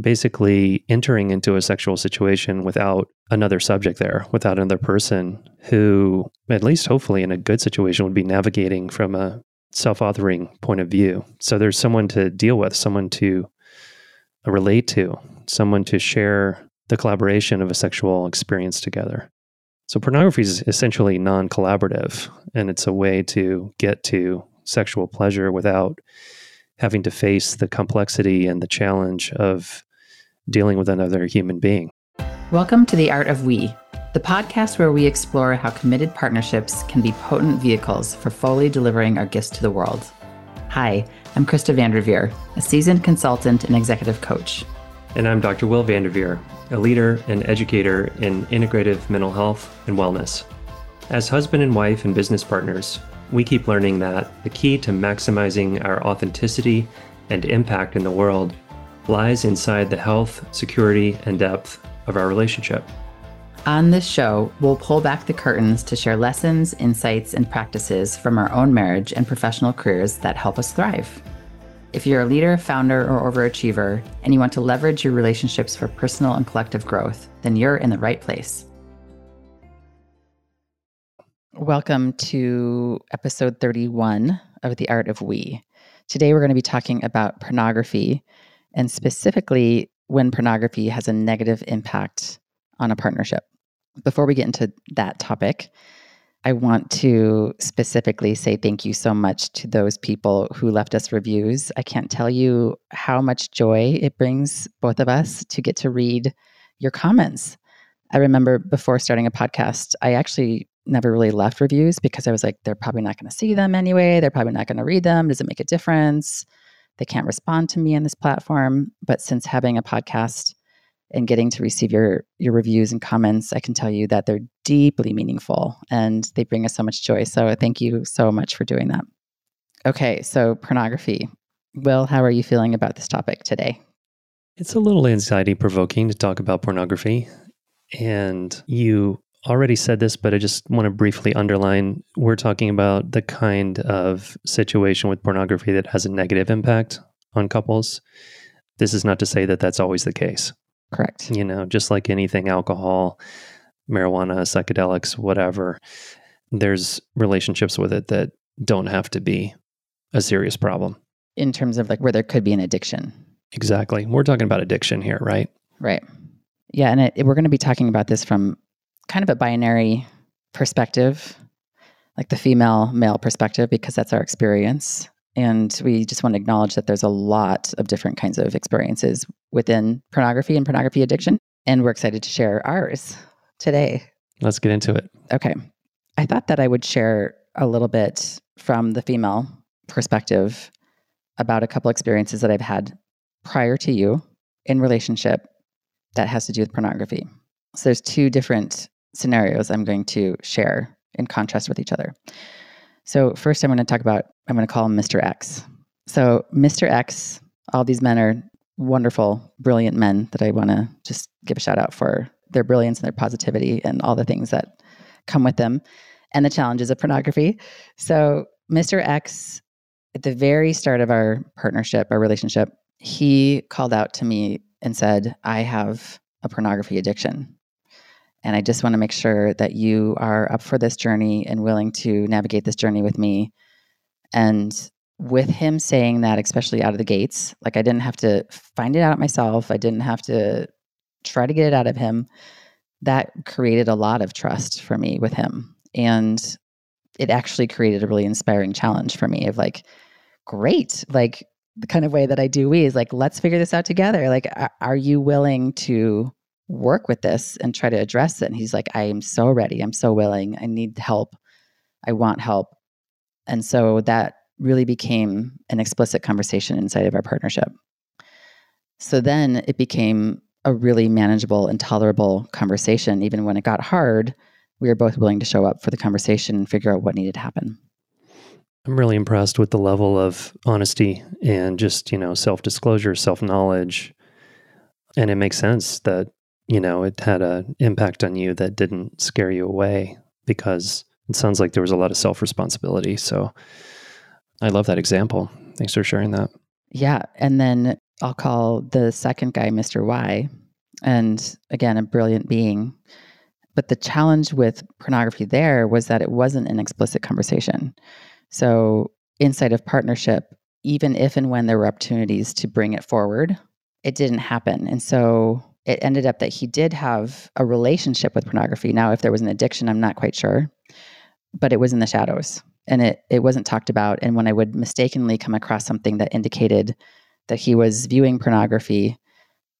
basically entering into a sexual situation without another subject there, without another person who, at least hopefully in a good situation, would be navigating from a self authoring point of view. So there's someone to deal with, someone to relate to, someone to share the collaboration of a sexual experience together. So pornography is essentially non collaborative, and it's a way to get to sexual pleasure without having to face the complexity and the challenge of dealing with another human being. Welcome to The Art of We, the podcast where we explore how committed partnerships can be potent vehicles for fully delivering our gifts to the world. Hi, I'm Krista Vanderveer, a seasoned consultant and executive coach. And I'm Dr. Will Vanderveer, a leader and educator in integrative mental health and wellness. As husband and wife and business partners, we keep learning that the key to maximizing our authenticity and impact in the world lies inside the health, security, and depth of our relationship. On this show, we'll pull back the curtains to share lessons, insights, and practices from our own marriage and professional careers that help us thrive. If you're a leader, founder, or overachiever, and you want to leverage your relationships for personal and collective growth, then you're in the right place. Welcome to episode 31 of The Art of We. Today, we're going to be talking about pornography and specifically when pornography has a negative impact on a partnership. Before we get into that topic, I want to specifically say thank you so much to those people who left us reviews. I can't tell you how much joy it brings both of us to get to read your comments. I remember before starting a podcast, I actually never really left reviews because I was like, they're probably not going to see them anyway. They're probably not going to read them. Does it make a difference? They can't respond to me on this platform. But since having a podcast and getting to receive your your reviews and comments, I can tell you that they're deeply meaningful and they bring us so much joy. So thank you so much for doing that. Okay, so pornography. Will, how are you feeling about this topic today? It's a little anxiety provoking to talk about pornography. And you already said this, but I just want to briefly underline we're talking about the kind of situation with pornography that has a negative impact on couples. This is not to say that that's always the case. Correct. You know, just like anything, alcohol, marijuana, psychedelics, whatever, there's relationships with it that don't have to be a serious problem. In terms of like where there could be an addiction. Exactly. We're talking about addiction here, right? Right. Yeah. And it, we're going to be talking about this from kind of a binary perspective, like the female male perspective, because that's our experience. And we just want to acknowledge that there's a lot of different kinds of experiences within pornography and pornography addiction. And we're excited to share ours today. Let's get into it. Okay. I thought that I would share a little bit from the female perspective about a couple experiences that I've had prior to you in relationship that has to do with pornography. So there's two different scenarios I'm going to share in contrast with each other. So, first, I'm going to talk about, I'm going to call him Mr. X. So, Mr. X, all these men are wonderful, brilliant men that I want to just give a shout out for their brilliance and their positivity and all the things that come with them and the challenges of pornography. So, Mr. X, at the very start of our partnership, our relationship, he called out to me and said, I have a pornography addiction. And I just want to make sure that you are up for this journey and willing to navigate this journey with me. And with him saying that, especially out of the gates, like I didn't have to find it out myself, I didn't have to try to get it out of him. That created a lot of trust for me with him. And it actually created a really inspiring challenge for me of like, great, like the kind of way that I do we is like, let's figure this out together. Like, are you willing to work with this and try to address it. And he's like, I am so ready. I'm so willing. I need help. I want help. And so that really became an explicit conversation inside of our partnership. So then it became a really manageable and tolerable conversation. Even when it got hard, we were both willing to show up for the conversation and figure out what needed to happen. I'm really impressed with the level of honesty and just, you know, self disclosure, self knowledge. And it makes sense that you know, it had an impact on you that didn't scare you away because it sounds like there was a lot of self responsibility. So I love that example. Thanks for sharing that. Yeah. And then I'll call the second guy Mr. Y. And again, a brilliant being. But the challenge with pornography there was that it wasn't an explicit conversation. So, inside of partnership, even if and when there were opportunities to bring it forward, it didn't happen. And so it ended up that he did have a relationship with pornography. Now, if there was an addiction, I'm not quite sure, but it was in the shadows and it, it wasn't talked about. And when I would mistakenly come across something that indicated that he was viewing pornography,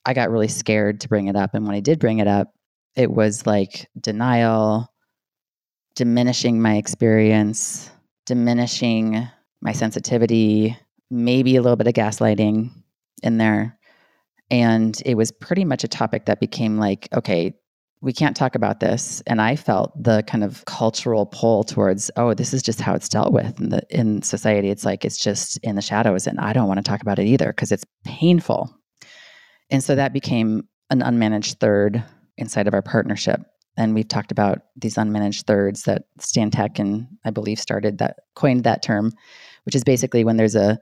I got really scared to bring it up. And when I did bring it up, it was like denial, diminishing my experience, diminishing my sensitivity, maybe a little bit of gaslighting in there. And it was pretty much a topic that became like, okay, we can't talk about this. And I felt the kind of cultural pull towards, oh, this is just how it's dealt with in the in society. It's like it's just in the shadows, and I don't want to talk about it either because it's painful. And so that became an unmanaged third inside of our partnership. And we've talked about these unmanaged thirds that Stan Tatkin I believe started that coined that term, which is basically when there's a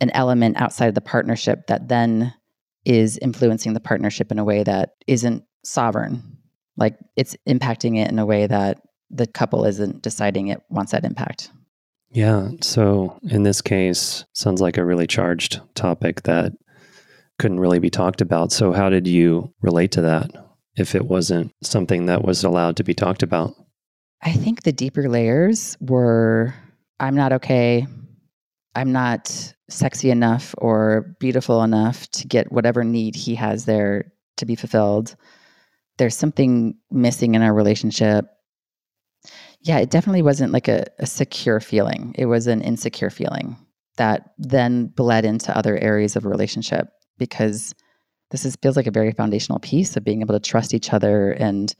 an element outside of the partnership that then is influencing the partnership in a way that isn't sovereign. Like it's impacting it in a way that the couple isn't deciding it wants that impact. Yeah. So in this case, sounds like a really charged topic that couldn't really be talked about. So how did you relate to that if it wasn't something that was allowed to be talked about? I think the deeper layers were I'm not okay. I'm not sexy enough or beautiful enough to get whatever need he has there to be fulfilled. There's something missing in our relationship. Yeah, it definitely wasn't like a, a secure feeling. It was an insecure feeling that then bled into other areas of relationship because this is feels like a very foundational piece of being able to trust each other and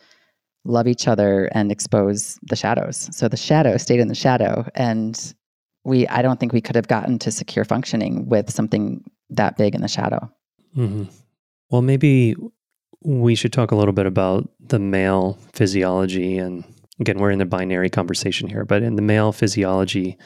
love each other and expose the shadows. So the shadow stayed in the shadow and we I don't think we could have gotten to secure functioning with something that big in the shadow. Mm-hmm. Well, maybe we should talk a little bit about the male physiology. And again, we're in the binary conversation here, but in the male physiology,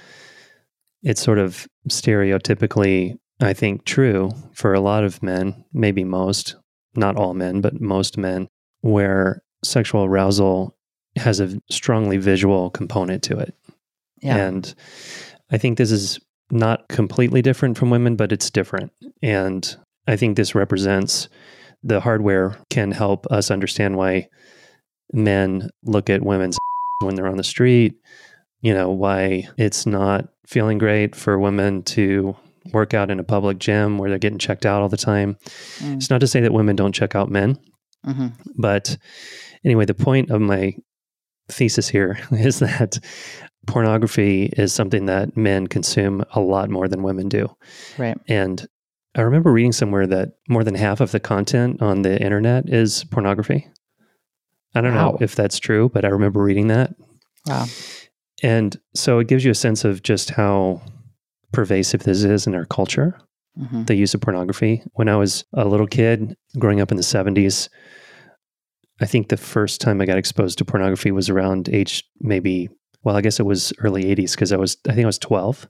it's sort of stereotypically, I think, true for a lot of men, maybe most, not all men, but most men, where sexual arousal has a strongly visual component to it. Yeah. And I think this is not completely different from women, but it's different. And I think this represents the hardware can help us understand why men look at women's when they're on the street, you know, why it's not feeling great for women to work out in a public gym where they're getting checked out all the time. Mm. It's not to say that women don't check out men, mm-hmm. but anyway, the point of my thesis here is that pornography is something that men consume a lot more than women do. Right. And I remember reading somewhere that more than half of the content on the internet is pornography. I don't wow. know if that's true, but I remember reading that. Wow. And so it gives you a sense of just how pervasive this is in our culture, mm-hmm. the use of pornography. When I was a little kid growing up in the 70s, I think the first time I got exposed to pornography was around age maybe, well, I guess it was early 80s because I was, I think I was 12.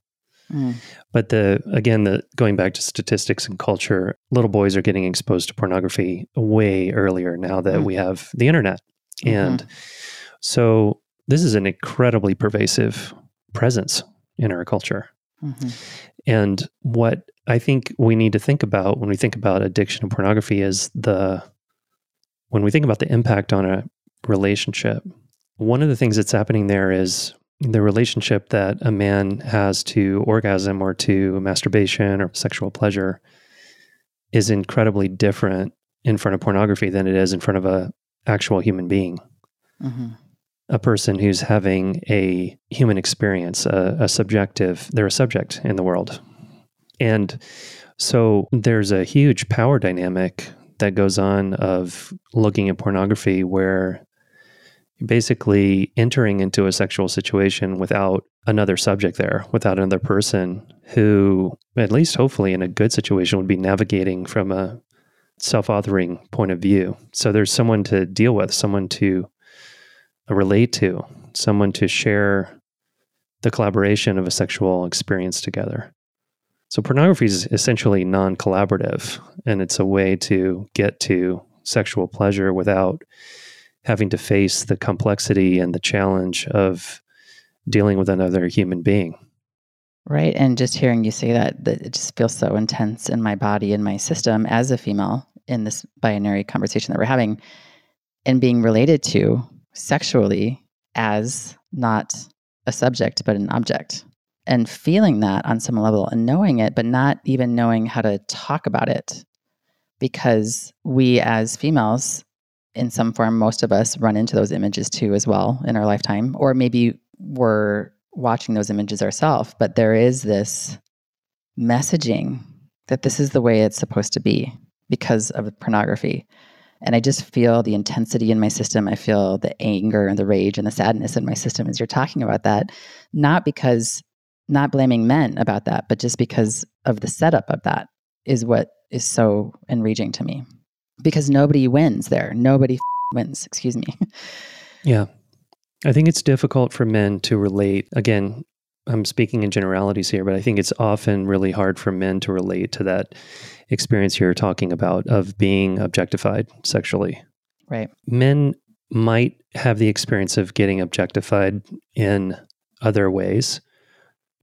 Mm. But the again, the going back to statistics and culture, little boys are getting exposed to pornography way earlier now that mm. we have the internet, mm-hmm. and so this is an incredibly pervasive presence in our culture. Mm-hmm. And what I think we need to think about when we think about addiction and pornography is the when we think about the impact on a relationship. One of the things that's happening there is the relationship that a man has to orgasm or to masturbation or sexual pleasure is incredibly different in front of pornography than it is in front of a actual human being mm-hmm. a person who's having a human experience a, a subjective they're a subject in the world and so there's a huge power dynamic that goes on of looking at pornography where basically entering into a sexual situation without another subject there, without another person who, at least hopefully in a good situation, would be navigating from a self authoring point of view. So there's someone to deal with, someone to relate to, someone to share the collaboration of a sexual experience together. So pornography is essentially non collaborative, and it's a way to get to sexual pleasure without having to face the complexity and the challenge of dealing with another human being. Right. And just hearing you say that, that it just feels so intense in my body and my system as a female in this binary conversation that we're having and being related to sexually as not a subject, but an object. And feeling that on some level and knowing it, but not even knowing how to talk about it. Because we as females, in some form, most of us run into those images too as well in our lifetime. Or maybe we're watching those images ourselves, but there is this messaging that this is the way it's supposed to be because of pornography. And I just feel the intensity in my system. I feel the anger and the rage and the sadness in my system as you're talking about that. Not because, not blaming men about that, but just because of the setup of that is what is so enraging to me. Because nobody wins there. Nobody wins, excuse me. Yeah. I think it's difficult for men to relate. Again, I'm speaking in generalities here, but I think it's often really hard for men to relate to that experience you're talking about of being objectified sexually. Right. Men might have the experience of getting objectified in other ways.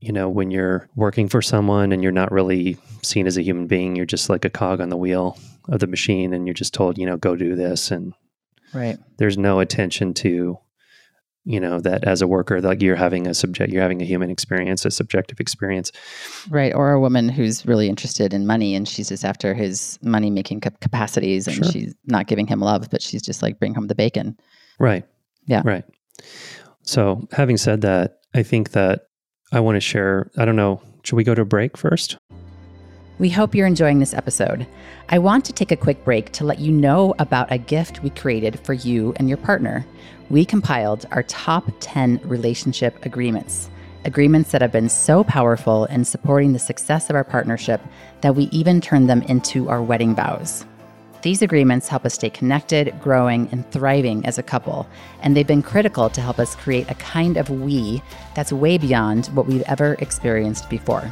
You know, when you're working for someone and you're not really seen as a human being, you're just like a cog on the wheel of the machine and you're just told, you know, go do this and Right. there's no attention to you know that as a worker like you're having a subject you're having a human experience a subjective experience Right. Or a woman who's really interested in money and she's just after his money making cap- capacities and Sure. she's not giving him love, but she's just like, bring home the bacon. right Yeah. right so having said that i think that i want to share i don't know should we go to a break first We hope you're enjoying this episode. I want to take a quick break to let you know about a gift we created for you and your partner. We compiled our top 10 relationship agreements, agreements that have been so powerful in supporting the success of our partnership that we even turned them into our wedding vows. These agreements help us stay connected, growing, and thriving as a couple, and they've been critical to help us create a kind of we that's way beyond what we've ever experienced before.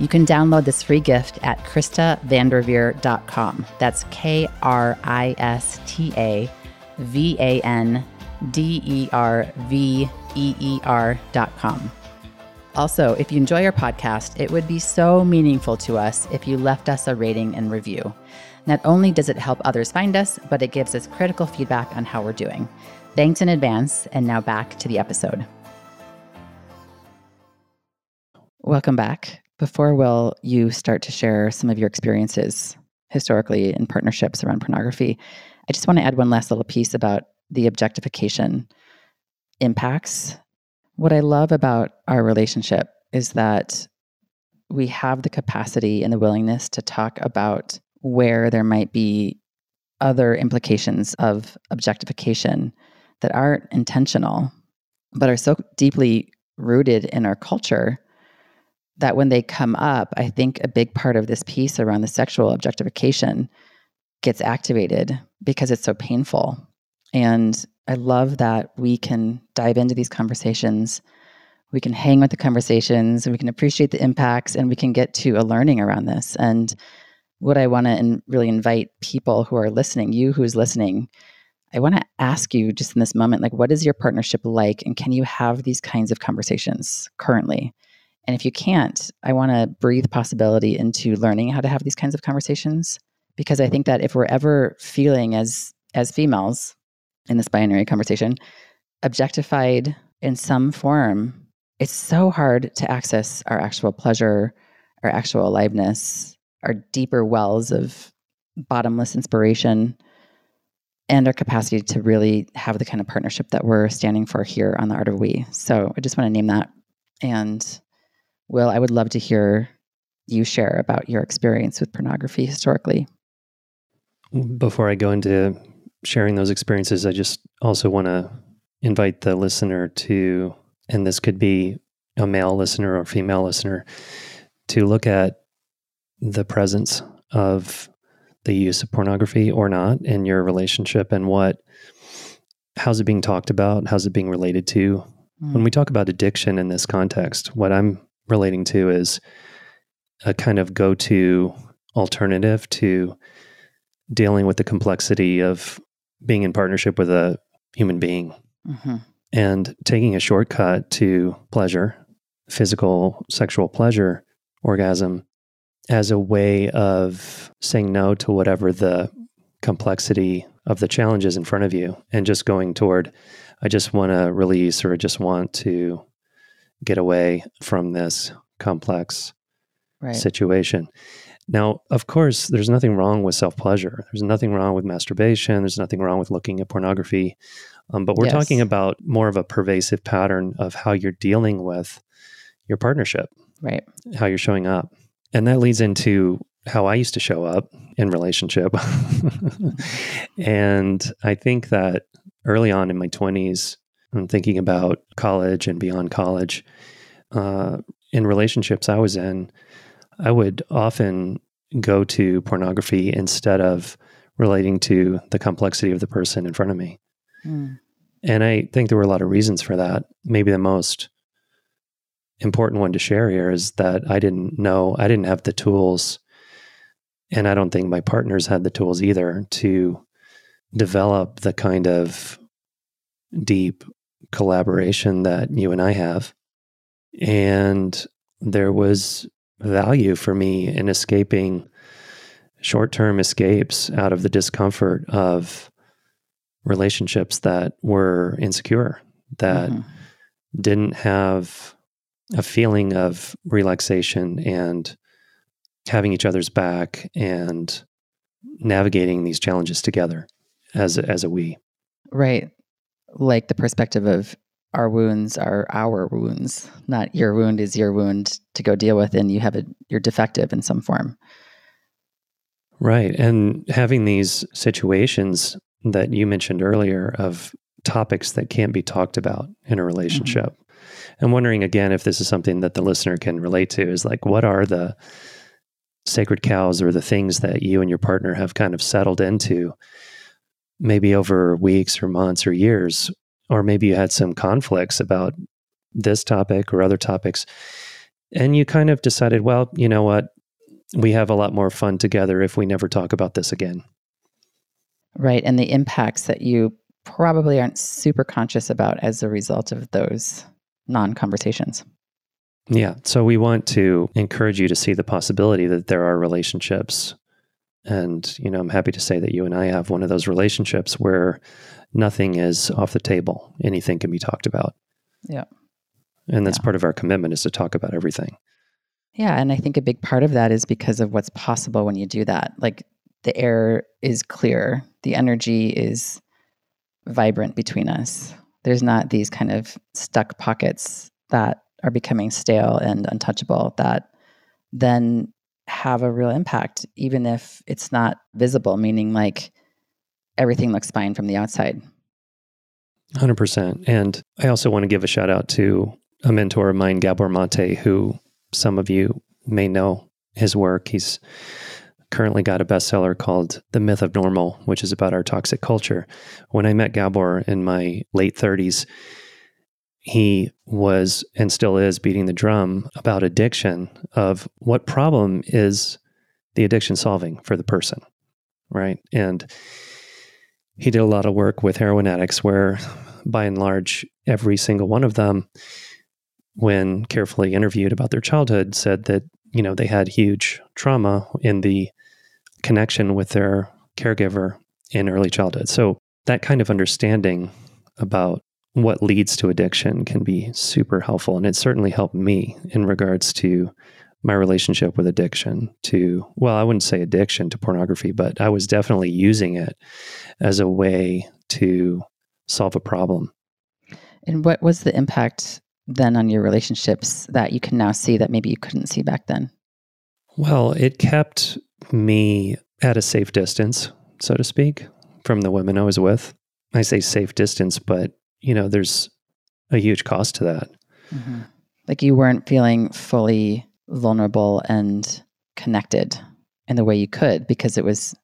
You can download this free gift at KristaVanderveer.com. That's K R I S T A V A N D E R V E E R.com. Also, if you enjoy our podcast, it would be so meaningful to us if you left us a rating and review. Not only does it help others find us, but it gives us critical feedback on how we're doing. Thanks in advance, and now back to the episode. Welcome back. Before Will, you start to share some of your experiences historically in partnerships around pornography, I just want to add one last little piece about the objectification impacts. What I love about our relationship is that we have the capacity and the willingness to talk about where there might be other implications of objectification that aren't intentional, but are so deeply rooted in our culture that when they come up, I think a big part of this piece around the sexual objectification gets activated because it's so painful. And I love that we can dive into these conversations. We can hang with the conversations we can appreciate the impacts and we can get to a learning around this. And what I want to really invite people who are listening, you who's listening, I want to ask you just in this moment, like, what is your partnership like? And can you have these kinds of conversations currently? And if you can't, I want to breathe possibility into learning how to have these kinds of conversations because I think that if we're ever feeling as as females in this binary conversation objectified in some form, it's so hard to access our actual pleasure, our actual aliveness, our deeper wells of bottomless inspiration and our capacity to really have the kind of partnership that we're standing for here on the art of we. So I just want to name that and Will, I would love to hear you share about your experience with pornography historically. Before I go into sharing those experiences, I just also want to invite the listener to, and this could be a male listener or female listener, to look at the presence of the use of pornography or not in your relationship and what, how's it being talked about? How's it being related to? When we talk about addiction in this context, what I'm relating to is a kind of go to alternative to dealing with the complexity of being in partnership with a human being mm-hmm. and taking a shortcut to pleasure, physical, sexual pleasure, orgasm, as a way of saying no to whatever the complexity of the challenges in front of you and just going toward, I just want to release or I just want to get away from this complex right. situation. Now, of course, there's nothing wrong with self pleasure. There's nothing wrong with masturbation. There's nothing wrong with looking at pornography. Um, but we're yes. talking about more of a pervasive pattern of how you're dealing with your partnership, right? How you're showing up. And that leads into how I used to show up in relationship. and I think that early on in my 20s, I'm thinking about college and beyond college. Uh, in relationships I was in, I would often go to pornography instead of relating to the complexity of the person in front of me. Mm. And I think there were a lot of reasons for that. Maybe the most important one to share here is that I didn't know, I didn't have the tools, and I don't think my partners had the tools either to develop the kind of deep collaboration that you and I have. And there was value for me in escaping short term escapes out of the discomfort of relationships that were insecure, that mm-hmm. didn't have a feeling of relaxation and having each other's back and navigating these challenges together as a, as a we. Right. Like the perspective of our wounds are our wounds, not your wound is your wound to go deal with, and you have a you're defective in some form. Right, and having these situations that you mentioned earlier of topics that can't be talked about in a relationship. Mm-hmm. I'm wondering again if this is something that the listener can relate to is like what are the sacred cows or the things that you and your partner have kind of settled into maybe over weeks or months or years? Or maybe you had some conflicts about this topic or other topics and you kind of decided well you know what? We have a lot more fun together if we never talk about this again. Right and the impacts that you probably aren't super conscious about as a result of those non-conversations yeah so we want to encourage you to see the possibility that there are relationships and you know i'm happy to say that you and i have one of those relationships where nothing is off the table. Anything can be talked about. Yeah. And that's yeah. part of our commitment is to talk about everything. Yeah. And I think a big part of that is because of what's possible when you do that. Like the air is clear, the energy is vibrant between us. There's not these kind of stuck pockets that are becoming stale and untouchable that then have a real impact, even if it's not visible, meaning like everything looks fine from the outside. 100%. And I also want to give a shout out to a mentor of mine, Gabor Mate, who some of you may know his work. He's currently got a bestseller called The Myth of Normal, which is about our toxic culture. When I met Gabor in my late 30s, he was and still is beating the drum about addiction of what problem is the addiction solving for the person, right? And he did a lot of work with heroin addicts where by and large every single one of them when carefully interviewed about their childhood said that you know they had huge trauma in the connection with their caregiver in early childhood so that kind of understanding about what leads to addiction can be super helpful and it certainly helped me in regards to my relationship with addiction to, well, I wouldn't say addiction to pornography, but I was definitely using it as a way to solve a problem. And what was the impact then on your relationships that you can now see that maybe you couldn't see back then? Well, it kept me at a safe distance, so to speak, from the women I was with. I say safe distance, but you know, there's a huge cost to that. Mm-hmm. Like you weren't feeling fully vulnerable and connected in the way you could because it was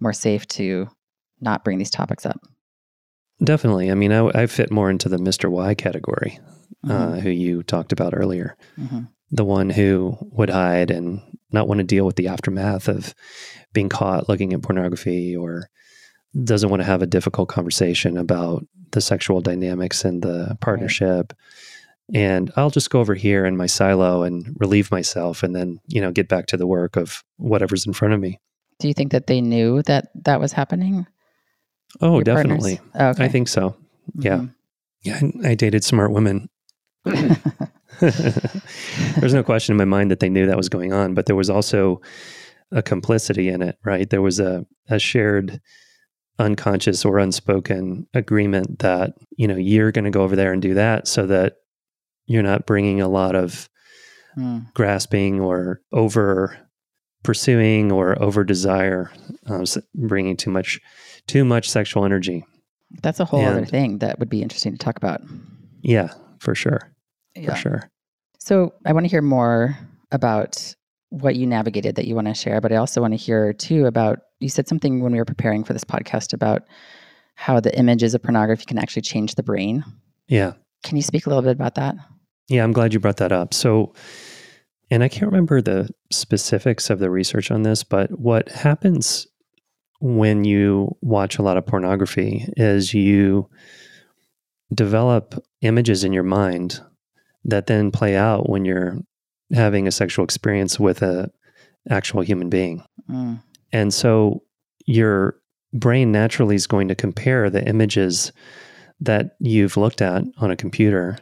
more safe to not bring these topics up. Definitely. I mean, I, I fit more into the Mr. Y category, mm-hmm. uh, who you talked about earlier. Mm-hmm. The one who would hide and not want to deal with the aftermath of being caught looking at pornography or doesn't want to have a difficult conversation about the sexual dynamics and the partnership. Right. And I'll just go over here in my silo and relieve myself and then, you know, get back to the work of whatever's in front of me. Do you think that they knew that that was happening? Oh, definitely. Oh, okay. I think so. Yeah. Mm-hmm. Yeah. I, I dated smart women. There's no question in my mind that they knew that was going on, but there was also a complicity in it, right? There was a, a shared unconscious or unspoken agreement that, you know, you're going to go over there and do that so that you're not bringing a lot of mm. grasping or over pursuing or over desire, um, bringing too much, too much sexual energy. That's a whole and, other thing that would be interesting to talk about. Yeah, for sure. Yeah. For sure. So I want to hear more about what you navigated that you want to share, but I also want to hear too about you said something when we were preparing for this podcast about how the images of pornography can actually change the brain. Yeah. Can you speak a little bit about that? Yeah, I'm glad you brought that up. So, and I can't remember the specifics of the research on this, but what happens when you watch a lot of pornography is you develop images in your mind that then play out when you're having a sexual experience with a actual human being. Mm. And so your brain naturally is going to compare the images that you've looked at on a computer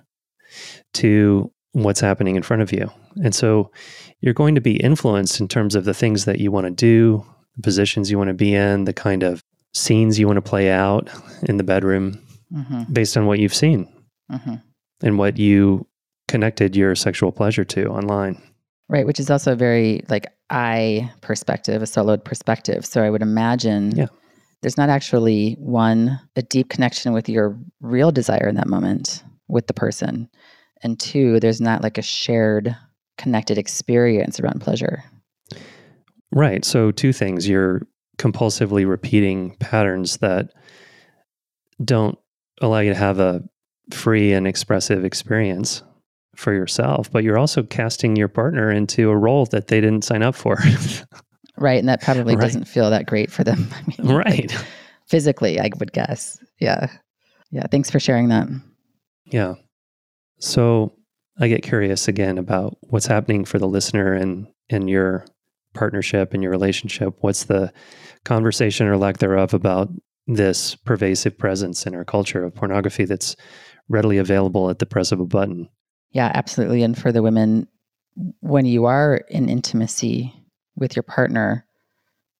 to what's happening in front of you. And so you're going to be influenced in terms of the things that you want to do, the positions you want to be in, the kind of scenes you want to play out in the bedroom mm-hmm. based on what you've seen mm-hmm. and what you connected your sexual pleasure to online. Right, which is also a very like I perspective, a soloed perspective. So I would imagine yeah. there's not actually one a deep connection with your real desire in that moment with the person. And two, there's not like a shared connected experience around pleasure. Right. So two things. You're compulsively repeating patterns that don't allow you to have a free and expressive experience for yourself, but you're also casting your partner into a role that they didn't sign up for. right. And that probably right. doesn't feel that great for them. I mean, right. Like, physically, I would guess. Yeah. Yeah. Thanks for sharing that. Yeah. So I get curious again about what's happening for the listener and, and your partnership and your relationship. What's the conversation or lack thereof about this pervasive presence in our culture of pornography that's readily available at the press of a button? Yeah, absolutely. And for the women, when you are in intimacy with your partner,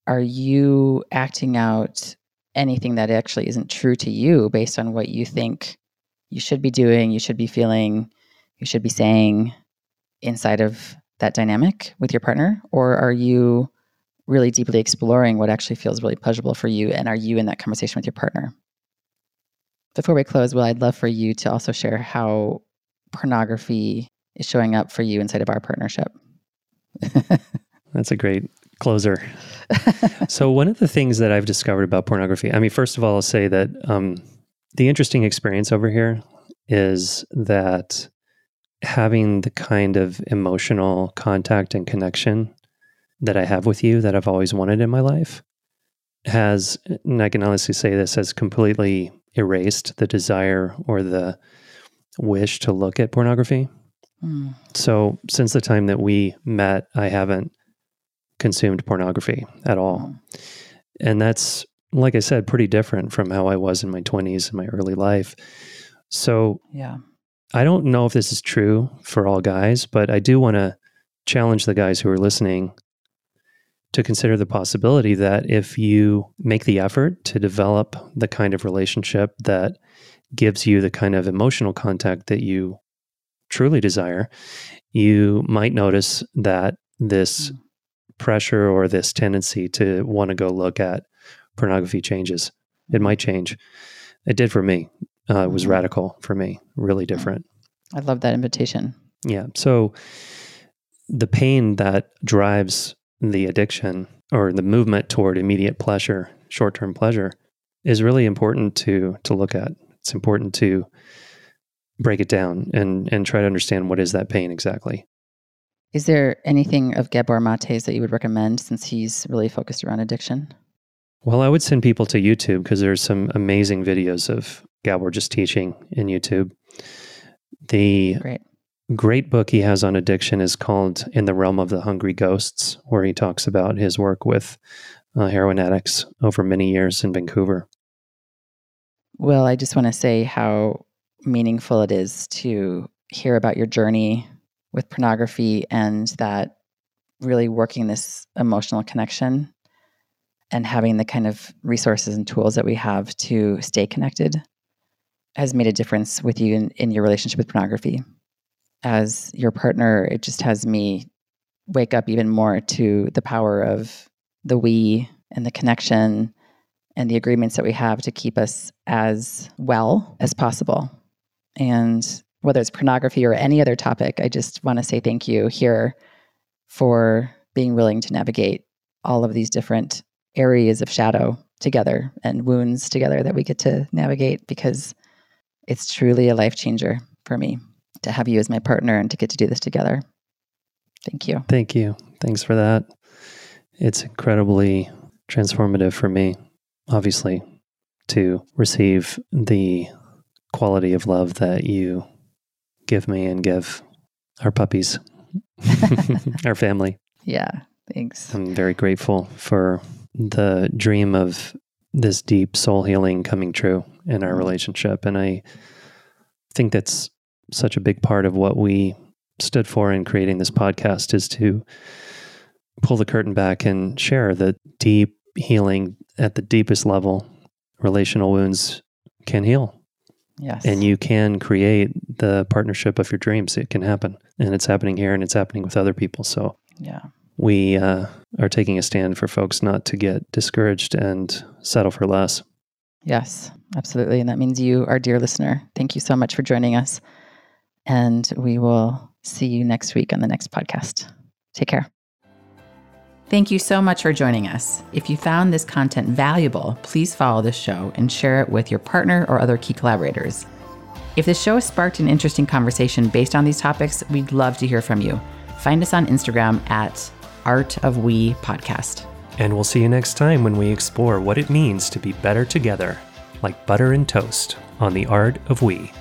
are you acting out anything that actually isn't true to you based on what you think you should be doing, you should be feeling, you should be saying inside of that dynamic with your partner? Or are you really deeply exploring what actually feels really pleasurable for you? And are you in that conversation with your partner? Before we close, well, I'd love for you to also share how pornography is showing up for you inside of our partnership. That's a great closer. so, one of the things that I've discovered about pornography, I mean, first of all, I'll say that um, the interesting experience over here is that having the kind of emotional contact and connection that I have with you that I've always wanted in my life has, and I can honestly say this, has completely erased the desire or the wish to look at pornography. Mm. So since the time that we met, I haven't consumed pornography at all. Mm. And that's, like I said, pretty different from how I was in my 20s and my early life. So, yeah. I don't know if this is true for all guys, but I do want to challenge the guys who are listening to consider the possibility that if you make the effort to develop the kind of relationship that gives you the kind of emotional contact that you truly desire, you might notice that this mm. pressure or this tendency to want to go look at pornography changes. It might change. It did for me. Uh, it was mm-hmm. radical for me, really different. I love that invitation. Yeah. So the pain that drives the addiction or the movement toward immediate pleasure, short term pleasure, is really important to to look at it's important to break it down and and try to understand what is that pain exactly. Is there anything of Gabor Mate's that you would recommend since he's really focused around addiction? Well, I would send people to YouTube because there's some amazing videos of Gabor just teaching in YouTube. The Great. Great book he has on addiction is called In the Realm of the Hungry Ghosts, where he talks about his work with uh, heroin addicts over many years in Vancouver. Well, I just want to say how meaningful it is to hear about your journey with pornography and that really working this emotional connection and having the kind of resources and tools that we have to stay connected has made a difference with you in, in your relationship with pornography. As your partner, it just has me wake up even more to the power of the we and the connection and the agreements that we have to keep us as well as possible. And whether it's pornography or any other topic, I just want to say thank you here for being willing to navigate all of these different areas of shadow together and wounds together that we get to navigate because it's truly a life changer for me to have you as my partner and to get to do this together. Thank you. Thank you. Thanks for that. It's incredibly transformative for me, obviously, to receive the quality of love that you give me and give our puppies, our family. Yeah, thanks. I'm very grateful for the dream of this deep soul healing coming true in our mm-hmm. relationship. And I think that's such a big part of what we stood for in creating this podcast is to pull the curtain back and share that deep healing at the deepest level, relational wounds can heal. Yes. And you can create the partnership of your dreams. It can happen. And it's happening here and it's happening with other people. So yeah. we uh, are taking a stand for folks not to get discouraged and settle for less. Yes, absolutely. And that means you, our dear listener. Thank you so much for joining us. And we will see you next week on the next podcast. Take care. Thank you so much for joining us. If you found this content valuable, please follow this show and share it with your partner or other key collaborators. If the show sparked an interesting conversation based on these topics, we'd love to hear from you. Find us on Instagram at Art of We Podcast. And we'll see you next time when we explore what it means to be better together, like butter and toast, on the Art of We.